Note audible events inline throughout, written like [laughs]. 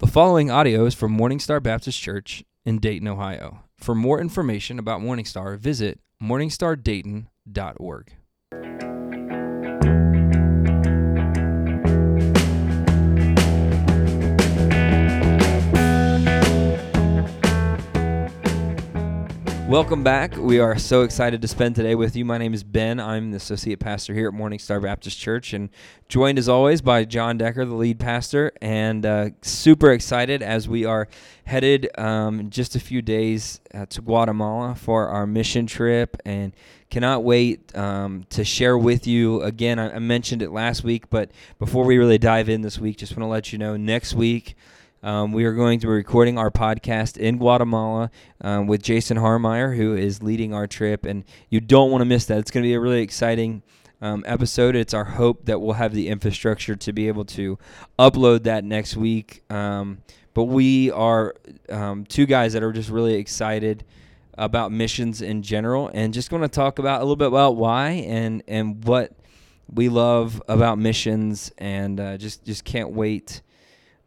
The following audio is from Morningstar Baptist Church in Dayton, Ohio. For more information about Morningstar, visit morningstardayton.org. Welcome back. We are so excited to spend today with you. My name is Ben. I'm the associate pastor here at Morningstar Baptist Church, and joined as always by John Decker, the lead pastor, and uh, super excited as we are headed um, just a few days uh, to Guatemala for our mission trip, and cannot wait um, to share with you. Again, I, I mentioned it last week, but before we really dive in this week, just want to let you know next week. Um, we are going to be recording our podcast in Guatemala um, with Jason Harmeyer, who is leading our trip, and you don't want to miss that. It's going to be a really exciting um, episode. It's our hope that we'll have the infrastructure to be able to upload that next week. Um, but we are um, two guys that are just really excited about missions in general, and just going to talk about a little bit about why and and what we love about missions, and uh, just just can't wait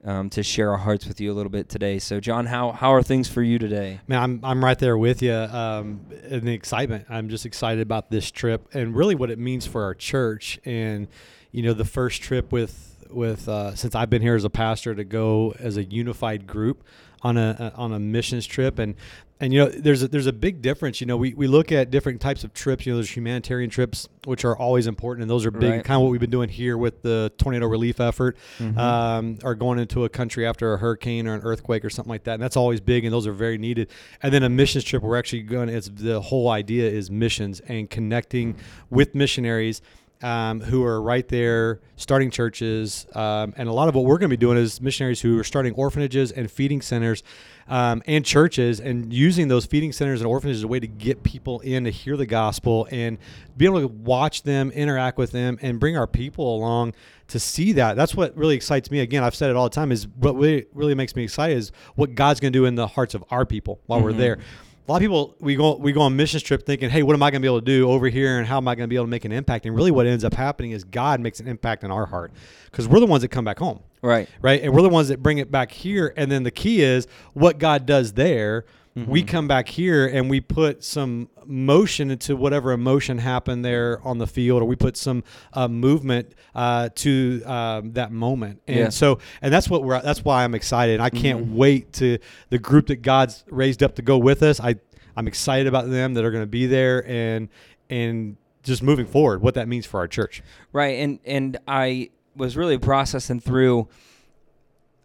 um, to share our hearts with you a little bit today. So, John, how how are things for you today? Man, I'm I'm right there with you um, in the excitement. I'm just excited about this trip and really what it means for our church. And you know, the first trip with with uh, since I've been here as a pastor to go as a unified group on a, on a missions trip and and you know there's a, there's a big difference you know we, we look at different types of trips you know there's humanitarian trips which are always important and those are big right. kind of what we've been doing here with the tornado relief effort mm-hmm. um, or going into a country after a hurricane or an earthquake or something like that and that's always big and those are very needed and then a missions trip we're actually going it's the whole idea is missions and connecting with missionaries um, who are right there starting churches. Um, and a lot of what we're going to be doing is missionaries who are starting orphanages and feeding centers um, and churches and using those feeding centers and orphanages as a way to get people in to hear the gospel and be able to watch them, interact with them, and bring our people along to see that. That's what really excites me. Again, I've said it all the time is what really, really makes me excited is what God's going to do in the hearts of our people while mm-hmm. we're there a lot of people we go we go on mission trip thinking, hey, what am I going to be able to do over here, and how am I going to be able to make an impact? And really, what ends up happening is God makes an impact in our heart because we're the ones that come back home, right? Right, and we're the ones that bring it back here. And then the key is what God does there Mm-hmm. We come back here and we put some motion into whatever emotion happened there on the field, or we put some uh, movement uh, to um, that moment. And yeah. so, and that's what we're. That's why I'm excited. I can't mm-hmm. wait to the group that God's raised up to go with us. I I'm excited about them that are going to be there and and just moving forward, what that means for our church. Right, and and I was really processing through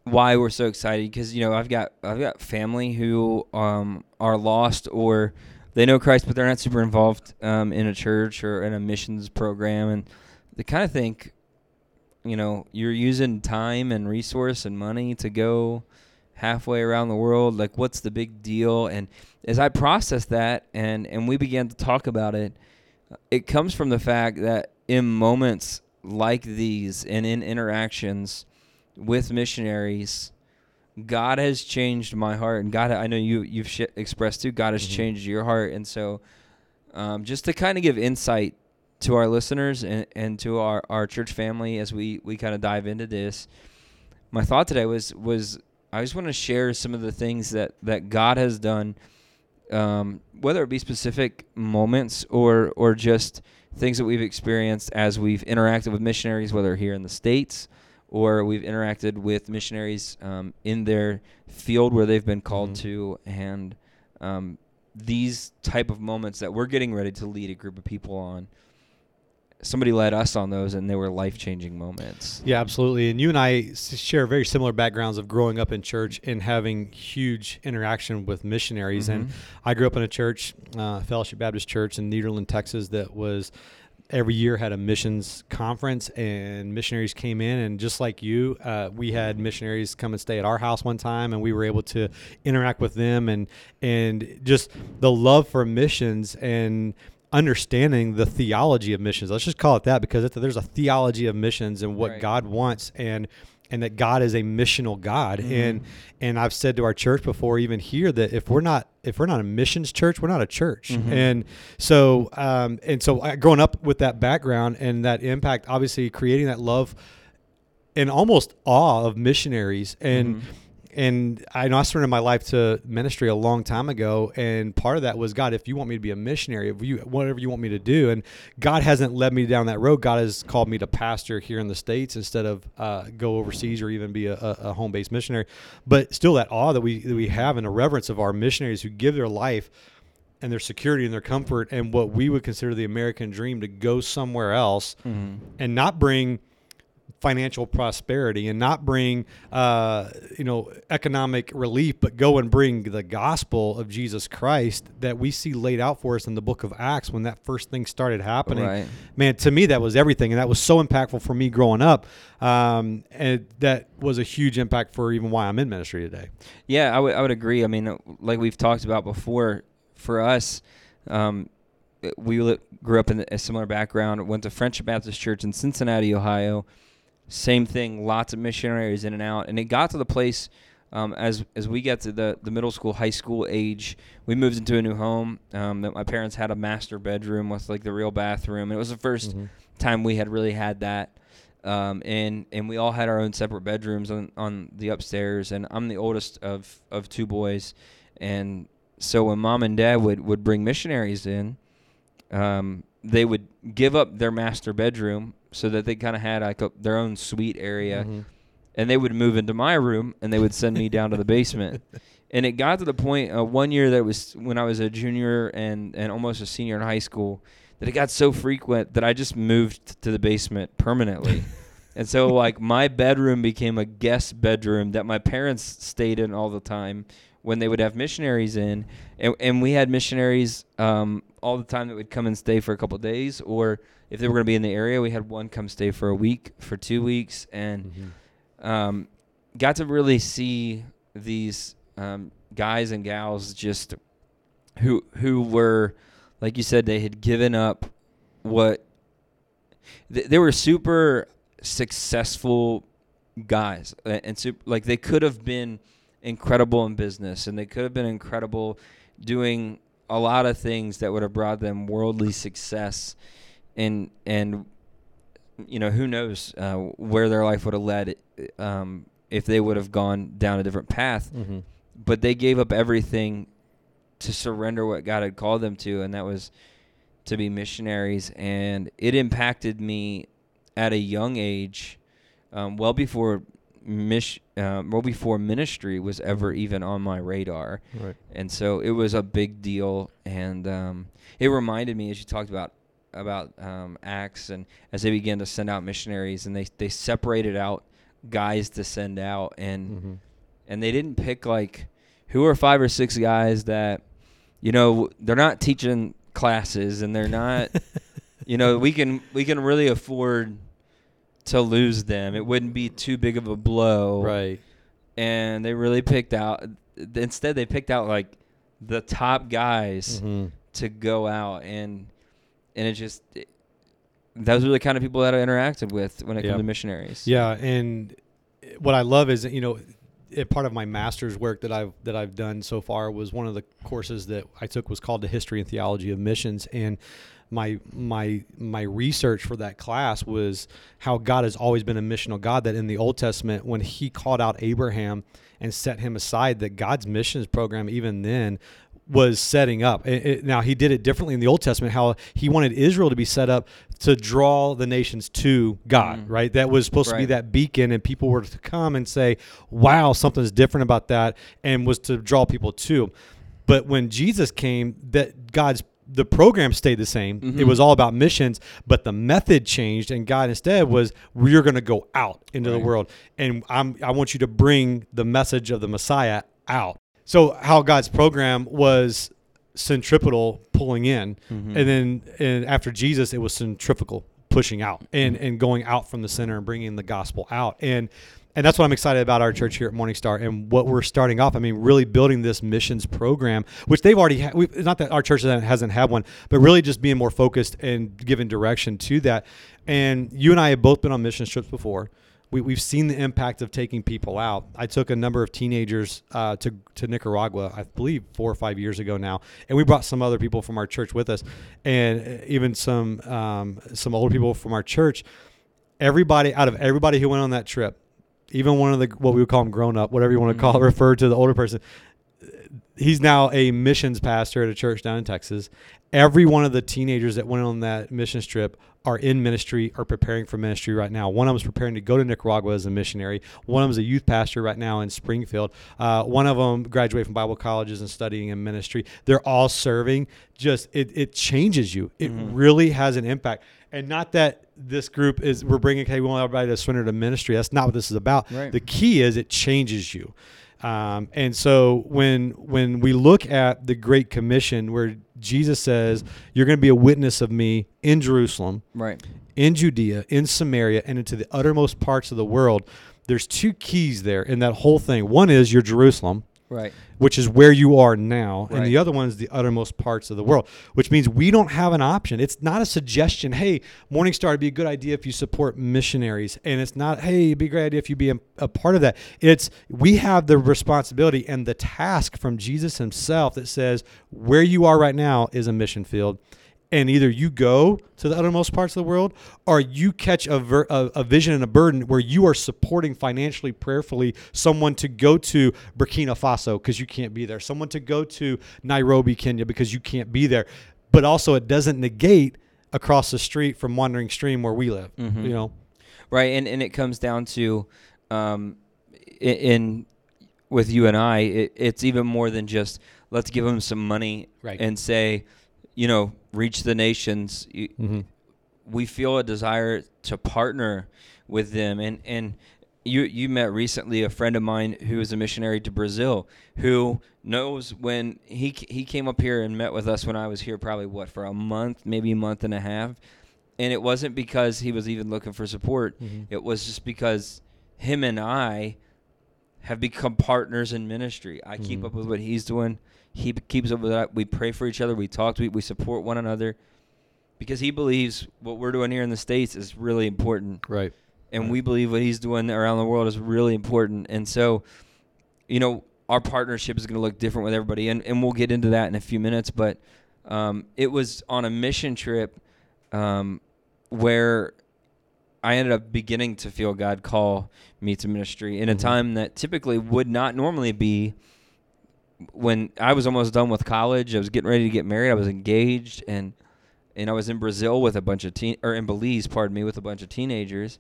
why we're so excited because you know I've got I've got family who um, are lost or they know Christ but they're not super involved um, in a church or in a missions program. And they kind of think you know you're using time and resource and money to go halfway around the world. Like what's the big deal? And as I processed that and and we began to talk about it it comes from the fact that in moments like these and in interactions with missionaries, God has changed my heart, and God, I know you you've sh- expressed too. God has mm-hmm. changed your heart, and so um, just to kind of give insight to our listeners and, and to our, our church family as we we kind of dive into this, my thought today was was I just want to share some of the things that that God has done, um, whether it be specific moments or or just things that we've experienced as we've interacted with missionaries, whether here in the states or we've interacted with missionaries um, in their field where they've been called mm-hmm. to, and um, these type of moments that we're getting ready to lead a group of people on. Somebody led us on those, and they were life changing moments. Yeah, absolutely. And you and I share very similar backgrounds of growing up in church and having huge interaction with missionaries. Mm-hmm. And I grew up in a church, uh, Fellowship Baptist Church in Nederland, Texas, that was every year had a missions conference and missionaries came in. And just like you uh, we had missionaries come and stay at our house one time and we were able to interact with them and and just the love for missions and understanding the theology of missions. Let's just call it that because there's a theology of missions and what right. god wants. And and that God is a missional God. Mm-hmm. And and I've said to our church before, even here, that if we're not if we're not a missions church, we're not a church. Mm-hmm. And so um, and so I, growing up with that background and that impact, obviously creating that love and almost awe of missionaries and. Mm-hmm And I know I surrendered my life to ministry a long time ago, and part of that was God. If you want me to be a missionary, if you whatever you want me to do, and God hasn't led me down that road. God has called me to pastor here in the states instead of uh, go overseas or even be a, a, a home based missionary. But still, that awe that we that we have and a reverence of our missionaries who give their life and their security and their comfort and what we would consider the American dream to go somewhere else Mhm. and not bring financial prosperity and not bring uh, you know economic relief but go and bring the gospel of jesus christ that we see laid out for us in the book of acts when that first thing started happening Right. man to me that was everything and that was so impactful for me growing up um, and that was a huge impact for even why i'm in ministry today Yeah, I would I would agree. I mean, like we've talked about before, for us, um, we grew up in a similar background. Went to Friendship Baptist Church in Cincinnati, Ohio. Same thing, lots of missionaries in and out, and it got to the place um, as as we get to the the middle school, high school age. We moved into a new home um, that my parents had a master bedroom with like the real bathroom. It was the 1st Mhm. time we had really had that. Um, and and we all had our own separate bedrooms on, on the upstairs, and I'm the oldest of, of two boys, and so when mom and dad would, would bring missionaries in, um, they would give up their master bedroom so that they kind of had like a, their own suite area, Mhm. and they would move into my room, and they would send me down to the basement. [laughs] And it got to the point uh, one year that was when I was a junior and, and almost a senior in high school that it got so frequent that I just moved to the basement permanently. [laughs] and so like my bedroom became a guest bedroom that my parents stayed in all the time when they would have missionaries in and, and we had missionaries um, all the time that would come and stay for a couple of days or if they were going to be in the area we had one come stay for a week for two weeks and Mhm. um, got to really see these um, guys and gals just who who were like you said they had given up what th- they were super successful guys a- and super, like they could have been incredible in business and they could have been incredible doing a lot of things that would have brought them worldly success and and you know who knows uh, where their life would have led um, if they would have gone down a different path Mhm. but they gave up everything to surrender what God had called them to, and that was to be missionaries. And it impacted me at a young age, um, well before mish, um, well before ministry was ever even on my radar. Right. And so it was a big deal, and um, it reminded me as you talked about about um, Acts, and as they began to send out missionaries, and they they separated out guys to send out, and Mhm. and they didn't pick like who are five or six guys that you know they're not teaching classes and they're not [laughs] you know we can we can really afford to lose them it wouldn't be too big of a blow Right. and they really picked out instead they picked out like the top guys Mhm. to go out and and it just it, those were the kind of people that I interacted with when it Yeah. came to missionaries Yeah, and what I love is that, you know, it, part of my master's work that I've that I've done so far was one of the courses that I took was called the History and Theology of Missions, and my my my research for that class was how God has always been a missional God. That in the Old Testament, when He called out Abraham and set him aside, that God's missions program even then was setting up. It- it- now he did it differently in the Old Testament. How he wanted Israel to be set up to draw the nations to God. Mm. Right. That was supposed to be that beacon, and people were to come and say, "Wow, something's different about that," and was to draw people to. But when Jesus came, that God's the program stayed the same. It Mhm. was all about missions, but the method changed, and God instead was we're going to go out into the world, and I'm I want you to bring the message of the Messiah out. So how God's program was centripetal pulling in, Mhm. and then and after Jesus, it was centrifugal pushing out and and going out from the center and bringing the gospel out and. And that's what I'm excited about our church here at Morningstar and what we're starting off. I mean, really building this missions program, which they've already had. We've, not that our church hasn't- hasn't had one, but really just being more focused and giving direction to that. And you and I have both been on mission trips before. We, we've seen the impact of taking people out. I took a number of teenagers uh, to to Nicaragua, I believe four or five years ago now, and we brought some other people from our church with us, and uh, even some um, some older people from our church. Everybody out of everybody who went on that trip, even one of the what we would call him grown up, whatever you want to call it, Mhm. refer to the older person. He's now a missions pastor at a church down in Texas. Every one of the teenagers that went on that missions trip are in ministry or preparing for ministry right now. One of them is preparing to go to Nicaragua as a missionary. One of them is a youth pastor right now in Springfield. Uh, one of them graduated from Bible colleges and studying in ministry. They're all serving. Just it, it changes you. It Mhm. really has an impact. And not that this group is we're bringing hey we want everybody to surrender to ministry. That's not what this is about. Right. The key is it changes you. Um, and so when when we look at the Great Commission, where Jesus says, "You're going to be a witness of me in Jerusalem, Right. in Judea, in Samaria, and into the uttermost parts of the world," there's two keys there in that whole thing. One is your Jerusalem, Right. which is where you are now, and the other one is the uttermost parts of the world, which means we don't have an option. It's not a suggestion. Hey, Morningstar, it'd be a good idea if you support missionaries, and it's not. Hey, it'd be a great idea if you be a, a part of that. It's we have the responsibility and the task from Jesus Himself that says where you are right now is a mission field. And either you go to the uttermost parts of the world, or you catch a, ver- a, a vision and a burden where you are supporting financially, prayerfully someone to go to Burkina Faso because you can't be there, someone to go to Nairobi, Kenya because you can't be there. But also, it doesn't negate across the street from Wandering Stream where we live. Mhm. You know, Right, and and it comes down to, um, i- in with you and I, it, it's even more than just let's give them some money Right. and say, you know, reach the nations. Mm-hmm. we feel a desire to partner with them and and you you met recently a friend of mine who is a missionary to Brazil who knows when he he came up here and met with us when I was here probably what for a month maybe a month and a half and it wasn't because he was even looking for support Mhm. it was just because him and I have become partners in ministry I keep Mhm. up with what he's doing he keeps up with that we pray for each other we talk to we, we support one another because he believes what we're doing here in the states is really important right. and Right. we believe what he's doing around the world is really important and so you know our partnership is going to look different with everybody and, and we'll get into that in a few minutes but um, it was on a mission trip um, where I ended up beginning to feel God call me to ministry in a Mhm. time that typically would not normally be when I was almost done with college. I was getting ready to get married. I was engaged and and I was in Brazil with a bunch of teen or in Belize, pardon me, with a bunch of teenagers.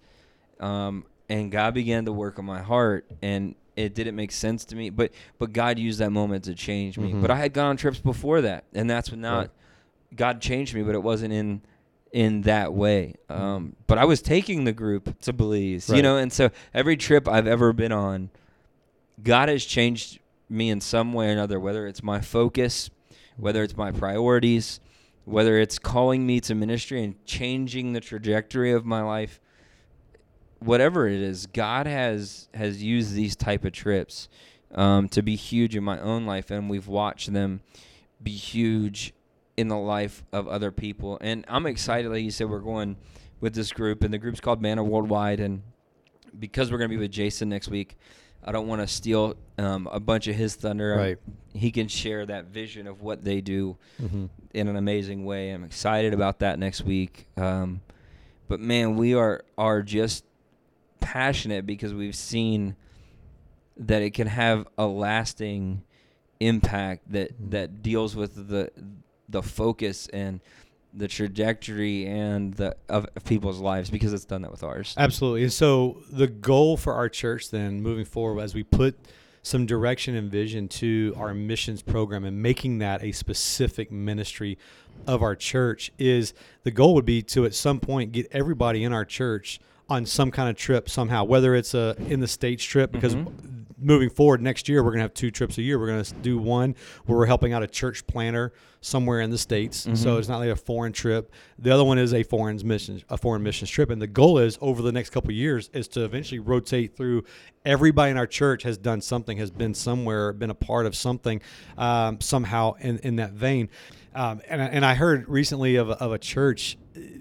Um, and God began to work on my heart, and it didn't make sense to me. But but God used that moment to change me. Mhm. But I had gone on trips before that, and that's when not Right. God changed me, but it wasn't in in that way. Um, but I was taking the group to Belize, you know, and so every trip I've ever been on, God has changed me in some way or another, whether it's my focus, whether it's my priorities, whether it's calling me to ministry and changing the trajectory of my life whatever it is god has has used these type of trips um, to be huge in my own life and we've watched them be huge in the life of other people. And i'm excited like you said we're going with this group and the group's called Manna Worldwide and because we're going to be with jason next week i don't want to steal um, a bunch of his thunder Right. he can share that vision of what they do Mm-hmm. in an amazing way. I'm excited about that next week. Um, but man, we are are just passionate because we've seen that it can have a lasting impact that Mhm. that deals with the the focus and the trajectory and the of, of people's lives because it's done that with ours. Absolutely. And so the goal for our church then moving forward as we put some direction and vision to our missions program and making that a specific ministry of our church is the goal would be to at some point get everybody in our church on some kind of trip somehow whether it's a in the states trip because Mhm. Moving forward next year we're going to have two trips a year. We're going to do one where we're helping out a church planter somewhere in the states. So Mhm. it's not like a foreign trip. The other one is a foreign mission a foreign missions trip. And the goal is over the next couple of years is to eventually rotate through everybody in our church has done something has been somewhere been a part of something um, somehow in, in that vein. Um, and, I- and I heard recently of a, of a church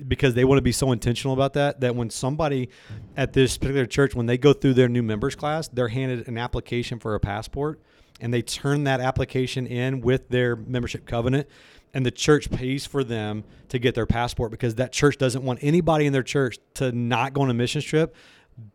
because they want to be so intentional about that that when somebody at this particular church when they go through their new members class they're handed an application for a passport and they turn that application in with their membership covenant and the church pays for them to get their passport because that church doesn't want anybody in their church to not go on a mission trip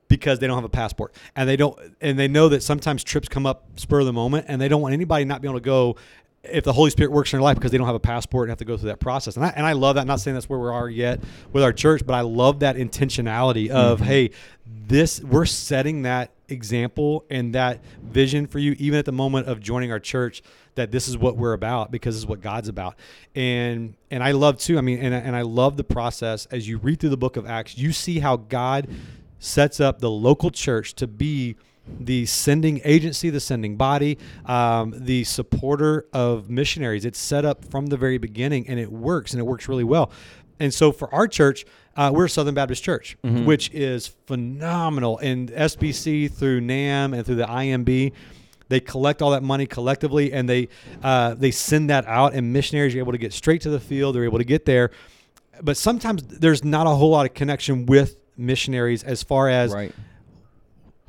because they don't have a passport. And they don't and they know that sometimes trips come up spur of the moment and they don't want anybody not be able to go if the Holy Spirit works in their life because they don't have a passport and have to go through that process. And I, and I love that. I'm not saying that's where we are yet with our church, but I love that intentionality of, Mhm. hey, this, we're setting that example and that vision for you, even at the moment of joining our church, that this is what we're about because this is what God's about. And, and I love too, I mean, and, and I love the process as you read through the book of Acts, you see how God sets up the local church to be the sending agency, the sending body, um, the supporter of missionaries. It's set up from the very beginning and it works and it works really well. And so for our church, uh, we're a Southern Baptist church, Mhm. which is phenomenal. And SBC through NAM and through the IMB, they collect all that money collectively and they uh, they send that out. And missionaries are able to get straight to the field. They're able to get there. But sometimes there's not a whole lot of connection with missionaries as far as right.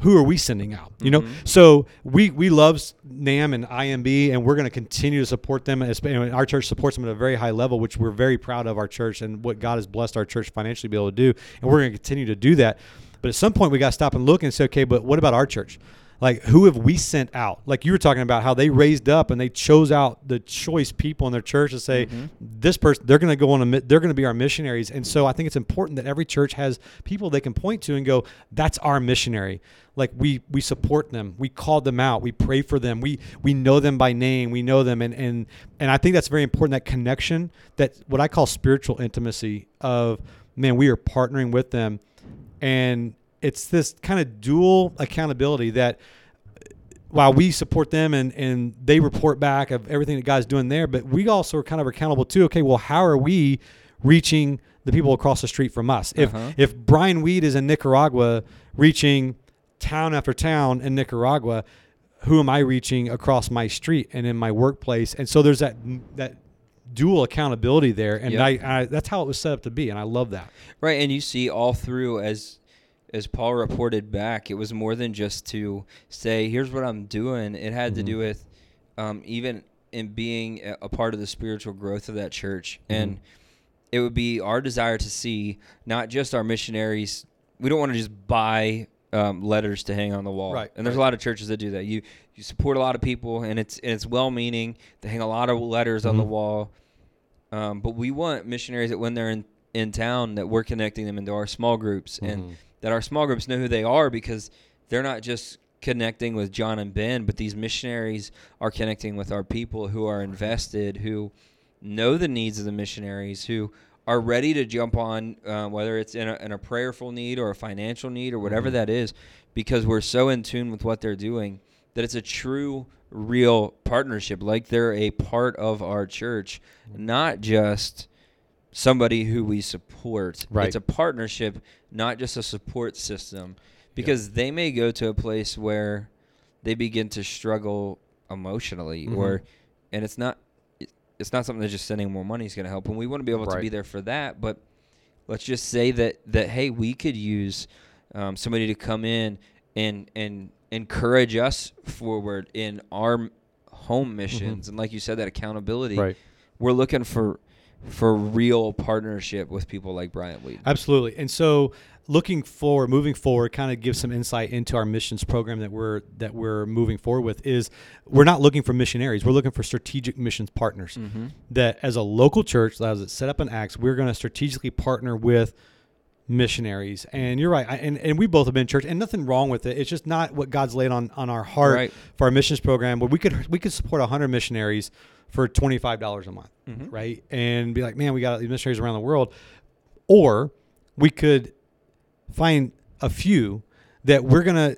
Who are we sending out? You know, Mhm. so we we love NAM and IMB, and we're going to continue to support them. And and our church supports them at a very high level, which we're very proud of our church and what God has blessed our church financially to be able to do. And we're going to continue to do that. But at some point, we got to stop and look and say, okay, but what about our church? Like, who have we sent out? Like you were talking about how they raised up and they chose out the choice people in their church to say, Mhm. this person, they're going to go on a, they're going to be our missionaries. And so I think it's important that every church has people they can point to and go, that's our missionary. Like we we support them, we call them out, we pray for them, we we know them by name, we know them, and and and I think that's very important. That connection, that what I call spiritual intimacy of man, we are partnering with them, and it's this kind of dual accountability that while we support them and and they report back of everything that God's doing there, but we also are kind of accountable too. Okay, well, how are we reaching the people across the street from us? If Uh-huh. if Brian Weed is in Nicaragua reaching town after town in Nicaragua, who am I reaching across my street and in my workplace? And so there's that that dual accountability there, and Yep. I, I that's how it was set up to be, and I love that. Right, and you see all through as as Paul reported back, it was more than just to say, "Here's what I'm doing." It had to Mhm. do with um, even in being a, part of the spiritual growth of that church, and it would be our desire to see not just our missionaries. We don't want to just buy um, letters to hang on the wall, Right, and there's a lot of churches that do that. You you support a lot of people, and it's and it's well-meaning. They hang a lot of letters on the Mhm. wall. Um, but we want missionaries that when they're in, in town that we're connecting them into our small groups and Mhm. That our small groups know who they are because they're not just connecting with John and Ben, but these missionaries are connecting with our people who are invested, who know the needs of the missionaries, who are ready to jump on, uh, whether it's in a, in a prayerful need or a financial need or whatever Mhm. that is, because we're so in tune with what they're doing that it's a true, real partnership. Like they're a part of our church, not just somebody who we support. Right. It's a partnership, not just a support system, because they may go to a place where they begin to struggle emotionally, Mhm. or and it's not it's not something that just sending more money is going to help. And we want to be able to be there for that, but let's just say that that hey, we could use um, somebody to come in and and encourage us forward in our home missions, and like you said, that accountability Right. we're looking for for real partnership with people like Brian Weed. Absolutely. And so looking forward, moving forward, kind of give some insight into our missions program that we're that we're moving forward with is we're not looking for missionaries. We're looking for strategic missions partners. Mm-hmm. That as a local church that is set up in Acts, we're going to strategically partner with missionaries. And you're right. I, and, and we both have been in church and nothing wrong with it. It's just not what God's laid on, on our heart Right. for our missions program. But we could we could support 100 missionaries for $25 a month Mm-hmm. right? And be like, man, we got these missionaries around the world. Or we could find a few that we're going to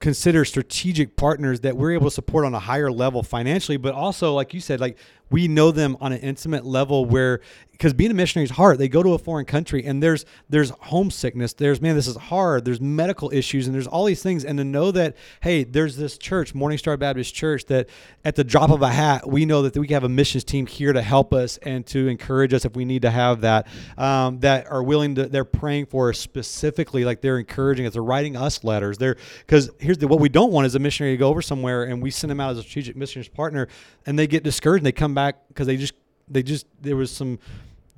consider strategic partners that we're able to support on a higher level financially, but also, like you said, like we know them on an intimate level where because being a missionary is hard. They go to a foreign country and there's there's homesickness, there's man, this is hard, there's medical issues, and there's all these things. And to know that, hey, there's this church, Morning Star Baptist Church, that at the drop of a hat, we know that we have a missions team here to help us and to encourage us if we need to have that. Um, that are willing to, they're praying for us specifically, like they're encouraging us, they're writing us letters. They're because here's the what we don't want is a missionary to go over somewhere and we send them out as a strategic missions partner, and they get discouraged and they come back because they just they just there was some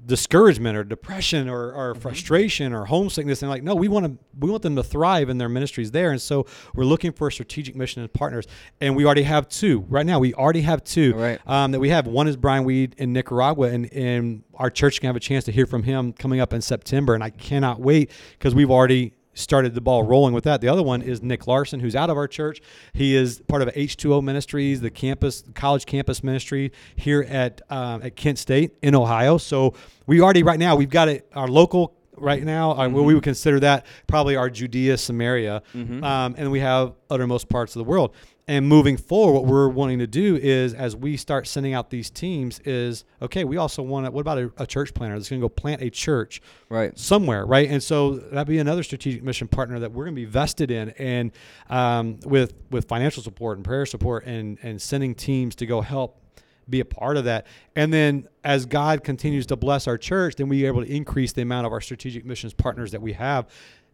discouragement or depression or, or Mm-hmm. frustration or homesickness. And like no we want to we want them to thrive in their ministries there. And so we're looking for strategic mission and partners. And we already have two. Right now we already have two Right. um, that we have. One is brian weed in nicaragua and, and our church can have a chance to hear from him coming up in september. And i cannot wait because we've already started the ball rolling with that. The other one is Nick Larson, who's out of our church. He is part of H2O Ministries, the campus, college campus ministry here at um, at Kent State in Ohio. So we already right now we've got it our local right now. Uh, we would consider that probably our Judea, Samaria, um, and we have uttermost parts of the world. And moving forward, what we're wanting to do is, as we start sending out these teams, is okay. We also want to. What about a, a church planter that's going to go plant a church Right. somewhere, right? And so that'd be another strategic mission partner that we're going to be vested in, and um, with with financial support and prayer support, and and sending teams to go help be a part of that. And then as God continues to bless our church, then we are able to increase the amount of our strategic missions partners that we have.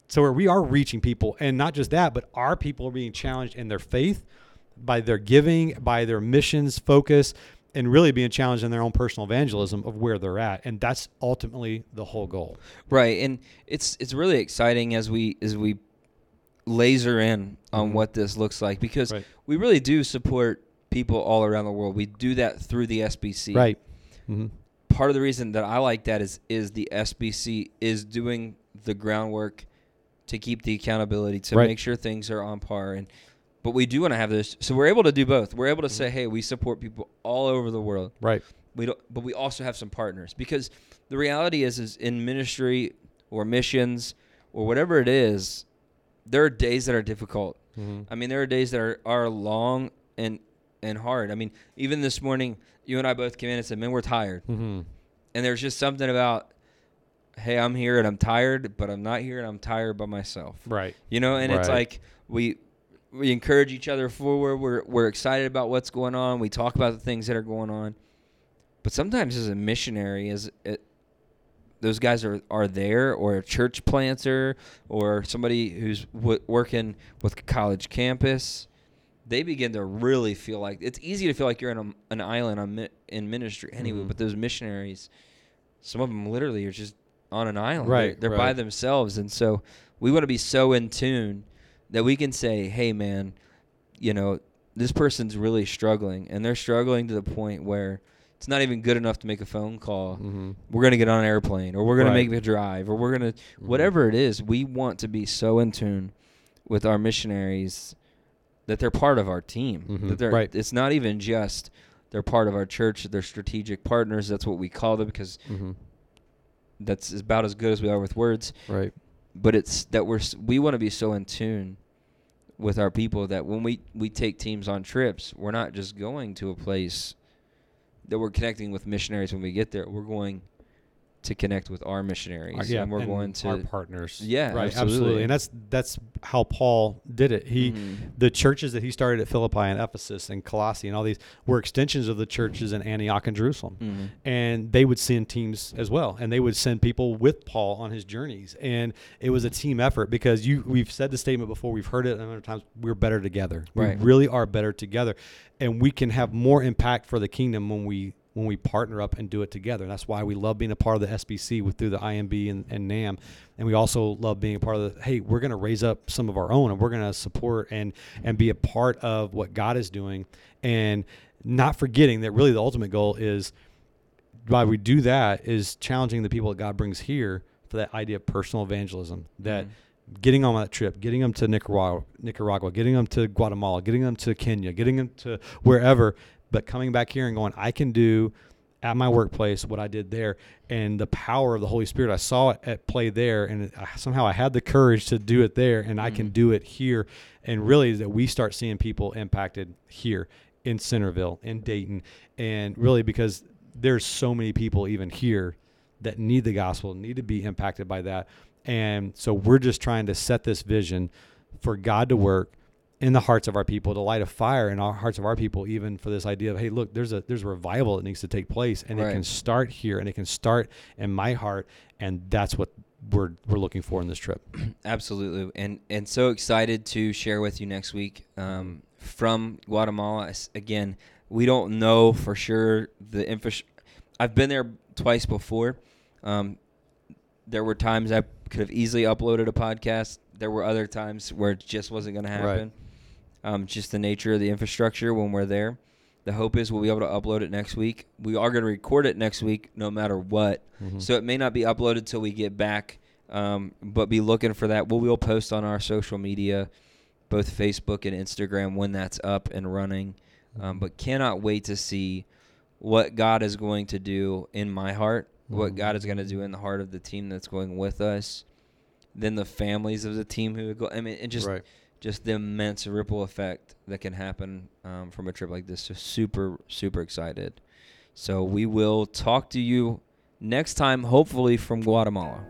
So where we are reaching people, and not just that, but our people are being challenged in their faith, by their giving, by their missions focus, and really being challenged in their own personal evangelism of where they're at. And that's ultimately the whole goal. Right, and it's it's really exciting as we as we laser in on Mhm. what this looks like because Right. we really do support people all around the world. We do that through the SBC. Right. Mm-hmm. Part of the reason that I like that is is the SBC is doing the groundwork to keep the accountability to Right. make sure things are on par and but we do want to have this so we're able to do both. We're able to say, "Hey, we support people all over the world." Right. we don't but we also have some partners because the reality is is in ministry or missions or whatever it is there are days that are difficult Mm-hmm. i mean there are days that are, are long and and hard i mean even this morning you and i both came in and said man we're tired Mm-hmm. and there's just something about hey i'm here and i'm tired but i'm not here and i'm tired by myself Right. you know and it's like we we encourage each other forward. We're we're excited about what's going on. We talk about the things that are going on. But sometimes as a missionary as it, those guys are are there or a church planter or somebody who's w- working with a college campus they begin to really feel like it's easy to feel like you're in a, an island on mi- in ministry anyway Mhm. but those missionaries some of them literally are just on an island. Right, they're, they're by themselves. And so we want to be so in tune that we can say hey man you know this person's really struggling and they're struggling to the point where it's not even good enough to make a phone call Mm-hmm. we're going to get on an airplane or we're going Right. to make a drive or we're going to whatever it is we want to be so in tune with our missionaries that they're part of our team Mhm. that they're Right. it's not even just they're part of our church they're strategic partners that's what we call them because Mm-hmm. that's about as good as we are with words Right. but it's that we're, we want to be so in tune with our people that when we we take teams on trips we're not just going to a place that we're connecting with missionaries when we get there. We're going to connect with our missionaries yeah, and we're and going to our partners. Yeah, right, absolutely. and that's that's how Paul did it. He Mhm. the churches that he started at Philippi and Ephesus and Colossae and all these were extensions of the churches in Antioch and Jerusalem. Mhm. And they would send teams as well, and they would send people with Paul on his journeys, and it was a team effort because you we've said the statement before, we've heard it a number of times. We're better together. Right. We really are better together, and we can have more impact for the kingdom when we when we partner up and do it together. That's why we love being a part of the SBC with through the IMB and, and NAM, and we also love being a part of the. Hey, we're going to raise up some of our own, and we're going to support and and be a part of what God is doing, and not forgetting that really the ultimate goal is why we do that is challenging the people that God brings here for that idea of personal evangelism. That Mhm. getting on that trip, getting them to Nicaragua, Nicaragua, getting them to Guatemala, getting them to Kenya, getting them to wherever, but coming back here and going, I can do at my workplace what I did there, and the power of the Holy Spirit. I saw it at play there, and it, somehow I had the courage to do it there, and I can Mhm. do it here. And really, that we start seeing people impacted here in Centerville, in Dayton, and really because there's so many people even here that need the gospel, need to be impacted by that. And so we're just trying to set this vision for God to work in the hearts of our people, to light a fire in our hearts of our people, even for this idea of, hey, look, there's a there's a revival that needs to take place, and it can start here, and it can start in my heart, and that's what we're we're looking for in this trip. [clears throat] Absolutely, and and so excited to share with you next week um, from Guatemala. Again, we don't know for sure the infrastructure. I've been there twice before, Um, there were times I could have easily uploaded a podcast. There were other times where it just wasn't going to Right. Um, just the nature of the infrastructure when we're there. The hope is we'll be able to upload it next week. We are going to record it next week, no matter what. Mhm. So it may not be uploaded till we get back, um, but be looking for that. We will post on our social media, both Facebook and Instagram, when that's up and running. Um, but cannot wait to see what God is going to do in my heart, what Mhm. God is going to do in the heart of the team that's going with us, then the families of the team who go. I mean, and just right. Just the immense ripple effect that can happen um, from a trip like this. So super, super excited. So we will talk to you next time, hopefully from Guatemala.